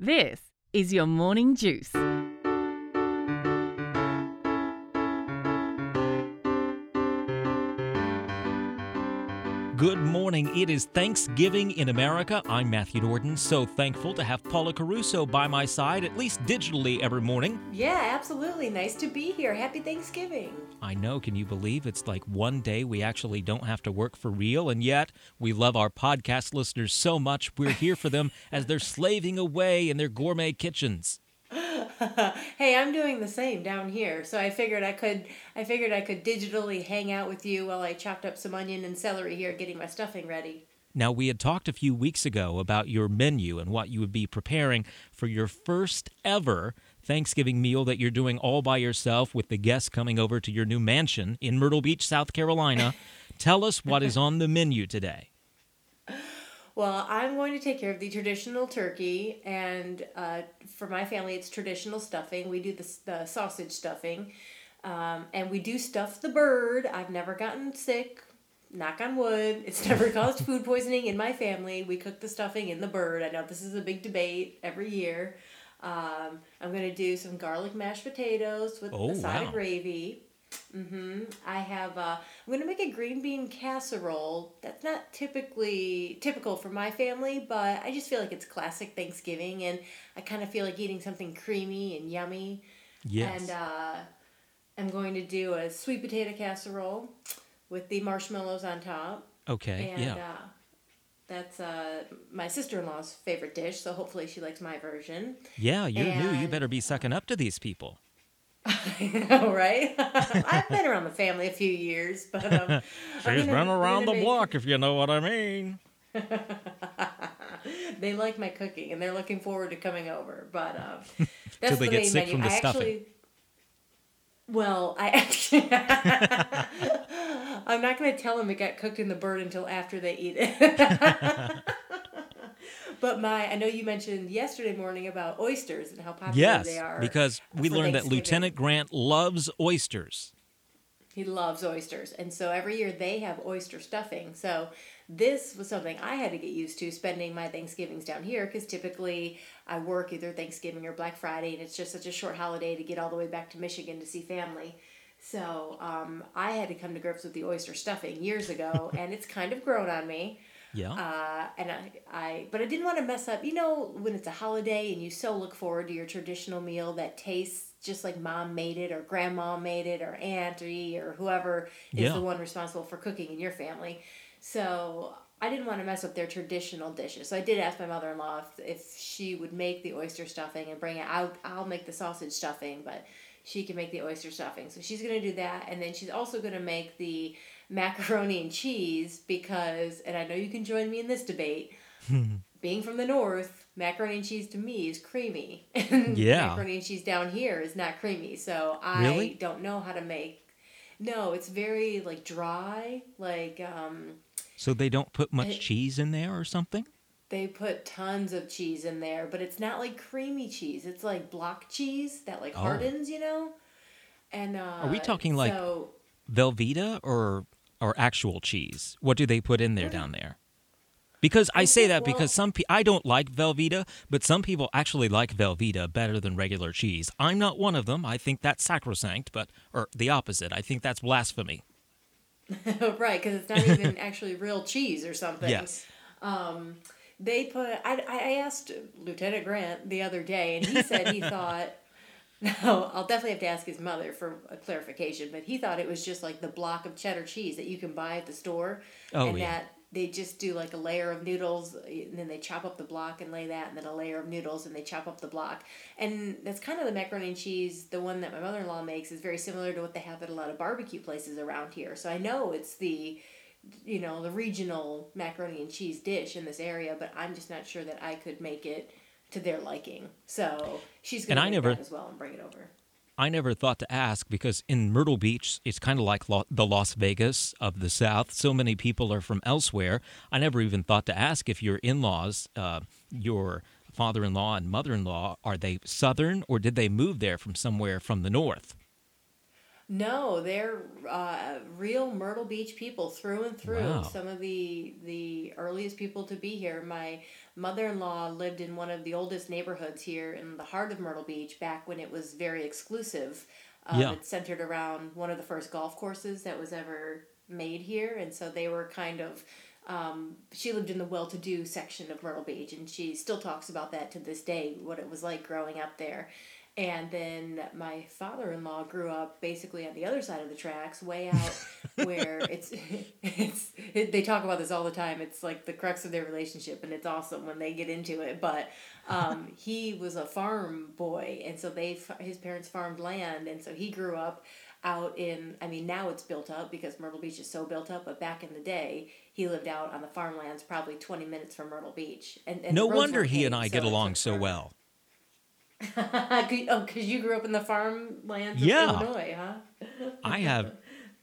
This is your morning juice. Good morning. It is Thanksgiving in America. I'm Matthew Norton. So thankful to have Paula Caruso by my side, at least digitally every morning. Yeah, absolutely. Nice to be here. Happy Thanksgiving. I know. Can you believe it's like one day we actually don't have to work for real, and yet we love our podcast listeners so much. We're here for them as they're slaving away in their gourmet kitchens. hey, I'm doing the same down here. So I figured I could I figured I could digitally hang out with you while I chopped up some onion and celery here getting my stuffing ready. Now, we had talked a few weeks ago about your menu and what you would be preparing for your first ever Thanksgiving meal that you're doing all by yourself with the guests coming over to your new mansion in Myrtle Beach, South Carolina. Tell us what is on the menu today. Well, I'm going to take care of the traditional turkey, and uh, for my family, it's traditional stuffing. We do the, the sausage stuffing, um, and we do stuff the bird. I've never gotten sick, knock on wood. It's never caused food poisoning in my family. We cook the stuffing in the bird. I know this is a big debate every year. Um, I'm going to do some garlic mashed potatoes with Oh, a side wow. of gravy. hmm I have. Uh, I'm gonna make a green bean casserole. That's not typically typical for my family, but I just feel like it's classic Thanksgiving, and I kind of feel like eating something creamy and yummy. Yes. And uh, I'm going to do a sweet potato casserole with the marshmallows on top. okay. And yeah. uh, that's uh, my sister in law's favorite dish, so hopefully she likes my version. yeah, you're new. You better be sucking up to these people. I know, right? I've been around the family a few years, but um, She's gonna- been around the make- block, if you know what I mean. They like my cooking, and they're looking forward to coming over. But um, that's they the get main sick menu. from the I stuffing. actually, well, I actually, I'm not going to tell them it got cooked in the bird until after they eat it. but my, I know you mentioned yesterday morning about oysters and how popular Yes, they are. Yes, because we learned that Lieutenant Grant loves oysters. He loves oysters. And so every year they have oyster stuffing. So this was something I had to get used to spending my Thanksgivings down here because typically I work either Thanksgiving or Black Friday and it's just such a short holiday to get all the way back to Michigan to see family. So um, I had to come to grips with the oyster stuffing years ago and it's kind of grown on me. Yeah. Uh, and I, I, but I didn't want to mess up. You know, when it's a holiday and you so look forward to your traditional meal that tastes just like mom made it, or grandma made it, or auntie, or whoever is Yeah. the one responsible for cooking in your family. So I didn't want to mess up their traditional dishes. So I did ask my mother in law if, if she would make the oyster stuffing and bring it out. I'll make the sausage stuffing, but she can make the oyster stuffing. So she's going to do that. And then she's also going to make the macaroni and cheese because, and I know you can join me in this debate, being from the north, macaroni and cheese to me is creamy. And Yeah. macaroni and cheese down here is not creamy. So I Really? don't know how to make. No, it's very like dry. Like um, So they don't put much I- cheese in there or something? they put tons of cheese in there, but it's not like creamy cheese. It's like block cheese that like Oh. hardens, you know. And uh, Are we talking, like, so? Velveeta or or actual cheese? What do they put in there down there? Because I, I say think- that well- because some pe- I don't like Velveeta, but some people actually like Velveeta better than regular cheese. I'm not one of them. I think that's sacrosanct, but or the opposite. I think that's blasphemy. right, because it's not even actually real cheese or something. Yes. Um, they put. I, I asked Lieutenant Grant the other day, and he said he thought. No, I'll definitely have to ask his mother for a clarification, but he thought it was just like the block of cheddar cheese that you can buy at the store, Oh, and yeah. that they just do like a layer of noodles, and then they chop up the block and lay that, and then a layer of noodles, and they chop up the block, and that's kind of the macaroni and cheese. The one that my mother in law makes is very similar to what they have at a lot of barbecue places around here. So I know it's the you know the regional macaroni and cheese dish in this area, but I'm just not sure that I could make it to their liking. So she's gonna I make never- that as well and bring it over. I never thought to ask because in Myrtle Beach, it's kind of like lo- the Las Vegas of the South. So many people are from elsewhere. I never even thought to ask if your in laws, uh, your father in law and mother in law, are they Southern or did they move there from somewhere from the North? No, they're uh, real Myrtle Beach people through and through. Wow. Some of the the earliest people to be here. My mother-in-law lived in one of the oldest neighborhoods here in the heart of Myrtle Beach back when it was very exclusive. Um, Yeah. It's centered around one of the first golf courses that was ever made here, and so they were kind of. Um, she lived in the well-to-do section of Myrtle Beach, and she still talks about that to this day, what it was like growing up there. And then my father-in-law grew up basically on the other side of the tracks, way out where it's it's it, they talk about this all the time. It's like the crux of their relationship, and it's awesome when they get into it. But um, he was a farm boy, and so they his parents farmed land, and so he grew up out in. I mean, now it's built up because Myrtle Beach is so built up, but back in the day, he lived out on the farmlands, probably twenty minutes from Myrtle Beach. And, and No wonder he and I so get along so well. oh, because you grew up in the farmlands Yeah. of Illinois, huh? I have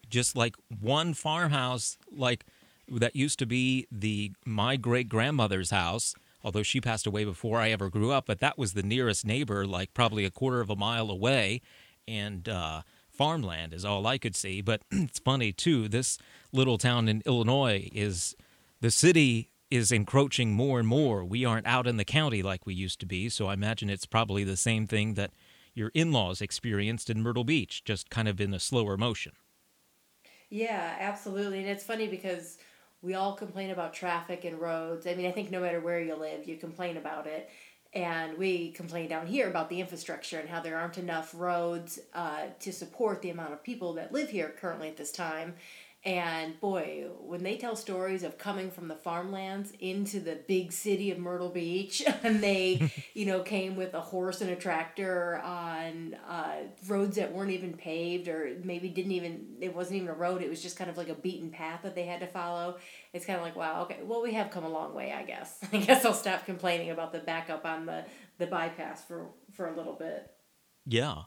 just like one farmhouse like that used to be the my great grandmother's house although she passed away before I ever grew up but that was the nearest neighbor like probably a quarter of a mile away and uh farmland is all I could see but it's funny too this little town in Illinois is the city is encroaching more and more we aren't out in the county like we used to be so I imagine it's probably the same thing that your in-laws experienced in Myrtle Beach just kind of in a slower motion Yeah, absolutely. And it's funny because we all complain about traffic and roads. I mean, I think no matter where you live, you complain about it. And we complain down here about the infrastructure and how there aren't enough roads uh, to support the amount of people that live here currently at this time. And boy, when they tell stories of coming from the farmlands into the big city of Myrtle Beach, and they, you know, came with a horse and a tractor on uh, roads that weren't even paved, or maybe didn't even, it wasn't even a road, it was just kind of like a beaten path that they had to follow. It's kind of like, wow, okay, well, we have come a long way, I guess. I guess I'll stop complaining about the backup on the, the bypass for, for a little bit. Yeah.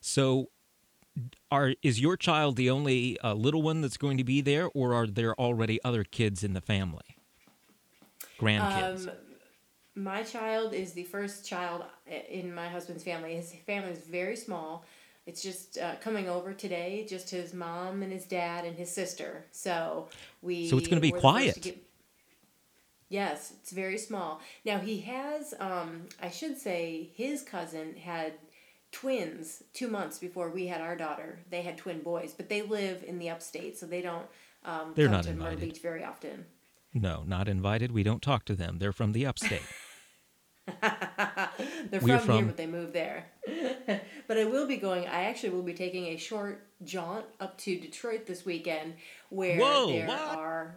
So, are is your child the only uh, little one that's going to be there, or are there already other kids in the family? Grandkids. Um, my child is the first child in my husband's family. His family is very small. It's just uh, coming over today, just his mom and his dad and his sister. So we. So it's be were to quiet. Yes, it's very small. Now he has, um, I should say, his cousin had twins two months before we had our daughter. They had twin boys, but they live in the upstate, so they don't um, They're come not to Myrtle. Beach very often. no, not invited. We don't talk to them. They're from the upstate. They're from, from- here, but they moved there. but I will be going. I actually will be taking a short jaunt up to Detroit this weekend, where Whoa, there what? are.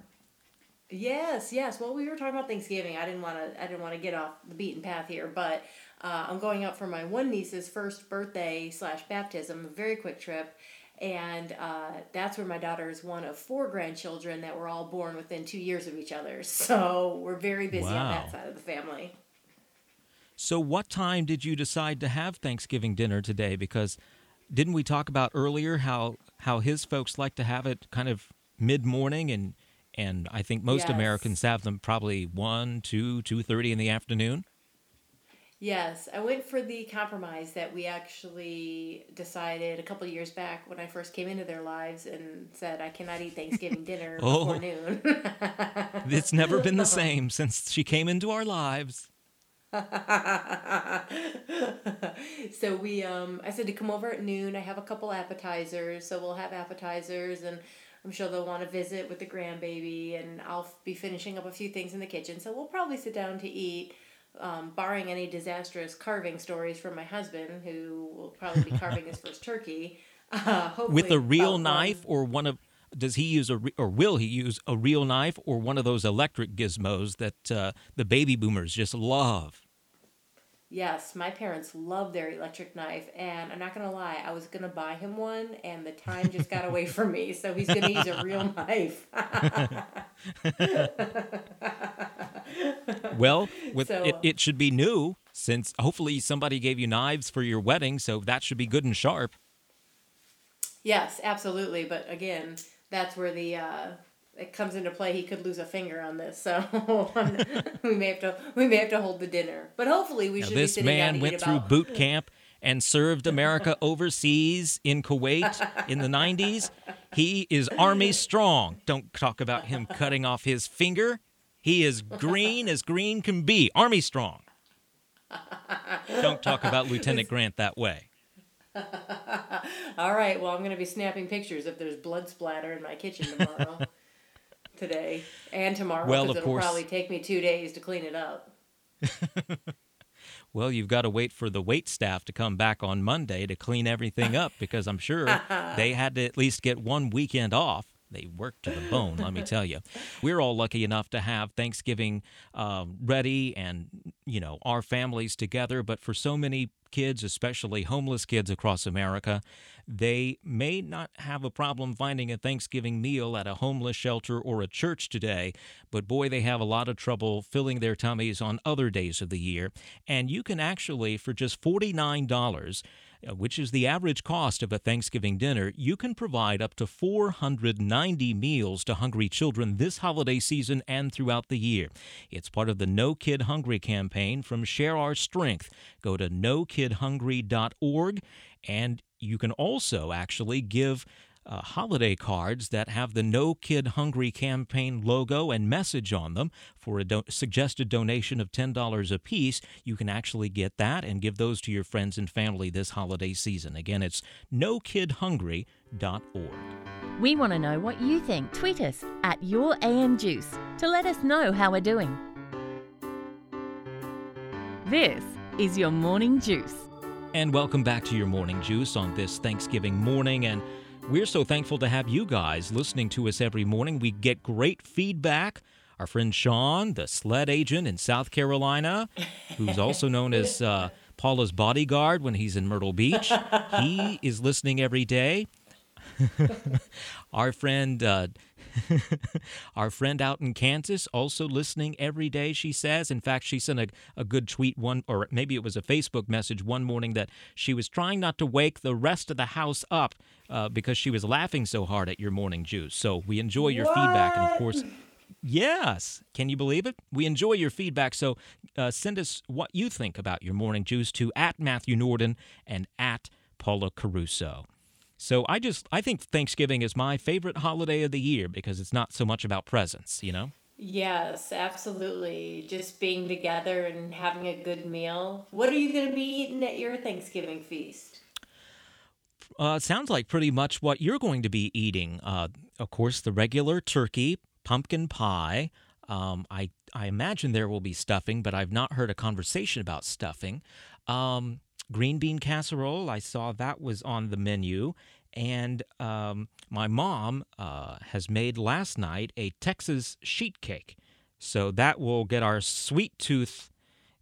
Yes, yes. Well, we were talking about Thanksgiving. I didn't want to. I didn't want to get off the beaten path here, but uh, I'm going out for my one niece's first birthday slash baptism. A very quick trip. And uh, that's where my daughter is one of four grandchildren that were all born within two years of each other. So we're very busy on that side of the family. so, what time did you decide to have Thanksgiving dinner today? Because didn't we talk about earlier how how his folks like to have it kind of mid morning, and and I think most Yes. Americans have them probably one, two, two thirty in the afternoon. Yes, I went for the compromise that we actually decided a couple of years back when I first came into their lives and said I cannot eat Thanksgiving dinner Oh. before noon. It's never been the same since she came into our lives. so we um I said to come over at noon. I have a couple appetizers, so we'll have appetizers and I'm sure they'll want to visit with the grandbaby and I'll be finishing up a few things in the kitchen. So we'll probably sit down to eat. Um, barring any disastrous carving stories from my husband, who will probably be carving his first turkey, uh, hopefully with a real knife one- or one of does he use a re- or will he use a real knife or one of those electric gizmos that uh, the baby boomers just love Yes, my parents love their electric knife, and I'm not gonna lie, I was gonna buy him one, and the time just got away from me. So he's gonna use a real knife. well with So, it, uh, it should be new since hopefully somebody gave you knives for your wedding so that should be good and sharp yes, absolutely. But again, that's where the uh, it comes into play. He could lose a finger on this, so we may have to we may have to hold the dinner. But hopefully, we now, should be this sitting down man went through about- boot camp and served america overseas in kuwait in the 90s he is army strong don't talk about him cutting off his finger He is green as green can be. Army strong. Don't talk about Lieutenant Grant that way. All right. Well, I'm going to be snapping pictures if there's blood splatter in my kitchen tomorrow, today, and tomorrow. Well, of it'll course- probably take me two days to clean it up. Well, you've got to wait for the wait staff to come back on Monday to clean everything up because I'm sure they had to at least get one weekend off. They work to the bone, let me tell you. We're all lucky enough to have Thanksgiving uh, ready and, you know, our families together. But for so many kids, especially homeless kids across America, they may not have a problem finding a Thanksgiving meal at a homeless shelter or a church today, but boy, they have a lot of trouble filling their tummies on other days of the year. And you can actually, for just $49, uh, Uh, which is the average cost of a Thanksgiving dinner, you can provide up to 490 meals to hungry children this holiday season and throughout the year. It's part of the No Kid Hungry campaign from Share Our Strength. Go to nokidhungry.org and you can also actually give uh, holiday cards that have the No Kid Hungry campaign logo and message on them for a do- suggested donation of $10 a piece. You can actually get that and give those to your friends and family this holiday season. Again, it's nokidhungry.org. We want to know what you think. Tweet us at your AM Juice to let us know how we're doing. This is your morning juice. And welcome back to your morning juice on this Thanksgiving morning. And we're so thankful to have you guys listening to us every morning. We get great feedback. Our friend Sean, the SLED agent in South Carolina, who's also known as uh, Paula's bodyguard when he's in Myrtle Beach, he is listening every day. Our friend, uh, our friend out in Kansas, also listening every day. She says. In fact, she sent a, a good tweet one, or maybe it was a Facebook message one morning that she was trying not to wake the rest of the house up uh, because she was laughing so hard at your morning juice. So we enjoy your feedback, and of course. Yes. Can you believe it? We enjoy your feedback. So uh, send us what you think about your morning juice to at Matthew Norton and at Paula Caruso. So I just I think Thanksgiving is my favorite holiday of the year because it's not so much about presents, you know? Yes, absolutely. Just being together and having a good meal. What are you going to be eating at your Thanksgiving feast? Uh, sounds like pretty much what you're going to be eating. Uh, of course, the regular turkey, pumpkin pie. Um, I I imagine there will be stuffing, but I've not heard a conversation about stuffing. Um, green bean casserole. I saw that was on the menu, and um, my mom uh, has made last night a Texas sheet cake. So that will get our sweet tooth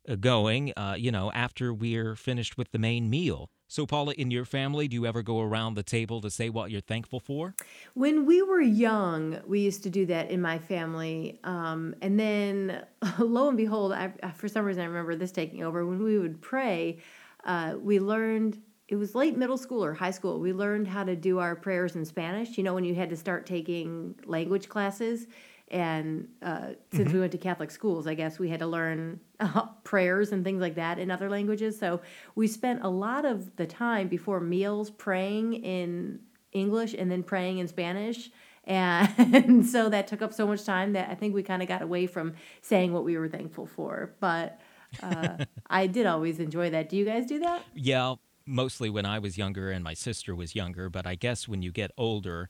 uh, going. Uh, you know, after we're finished with the main meal. So, Paula, in your family, do you ever go around the table to say what you're thankful for? When we were young, we used to do that in my family. Um, and then, lo and behold, I, for some reason, I remember this taking over. When we would pray, uh, we learned it was late middle school or high school. We learned how to do our prayers in Spanish. You know, when you had to start taking language classes. And uh, since we went to Catholic schools, I guess we had to learn uh, prayers and things like that in other languages. So we spent a lot of the time before meals praying in English and then praying in Spanish. And so that took up so much time that I think we kind of got away from saying what we were thankful for. But uh, I did always enjoy that. Do you guys do that? Yeah, mostly when I was younger and my sister was younger, but I guess when you get older,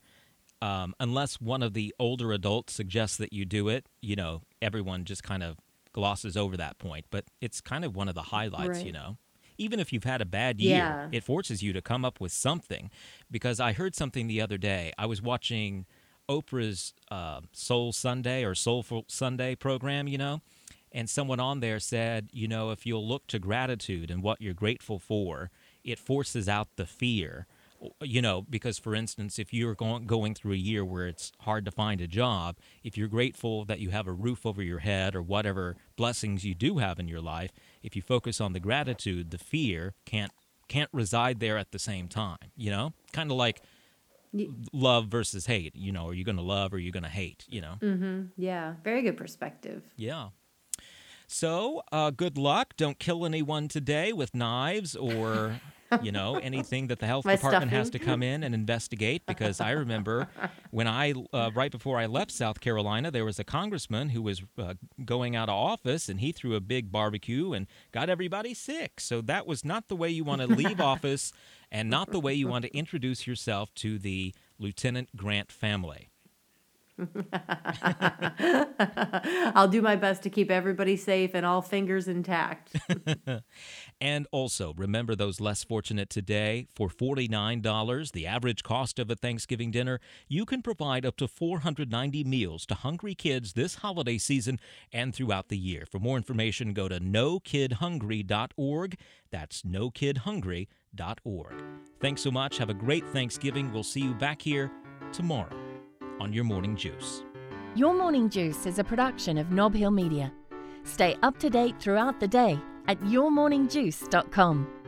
um, unless one of the older adults suggests that you do it, you know, everyone just kind of glosses over that point. But it's kind of one of the highlights, you know. Even if you've had a bad year, Yeah. it forces you to come up with something. Because I heard something the other day. I was watching Oprah's uh, Soul Sunday or Soulful Sunday program, you know, and someone on there said, you know, if you'll look to gratitude and what you're grateful for, it forces out the fear. You know, because for instance, if you're going going through a year where it's hard to find a job, if you're grateful that you have a roof over your head or whatever blessings you do have in your life, if you focus on the gratitude, the fear can't can't reside there at the same time. You know, kind of like love versus hate. You know, are you going to love or are you going to hate? You know. Mm-hmm. Yeah, very good perspective. Yeah. So, uh, good luck. Don't kill anyone today with knives or You know, anything that the health My department has to come in and investigate. Because I remember when I, uh, right before I left South Carolina, there was a congressman who was uh, going out of office and he threw a big barbecue and got everybody sick. So that was not the way you want to leave office and not the way you want to introduce yourself to the Lieutenant Grant family. I'll do my best to keep everybody safe and all fingers intact. And also, remember those less fortunate today. For $49, the average cost of a Thanksgiving dinner, you can provide up to 490 meals to hungry kids this holiday season and throughout the year. For more information, go to nokidhungry.org. That's nokidhungry.org. Thanks so much. Have a great Thanksgiving. We'll see you back here tomorrow on Your Morning Juice. Your Morning Juice is a production of Nob Hill Media. Stay up to date throughout the day at yourmorningjuice.com.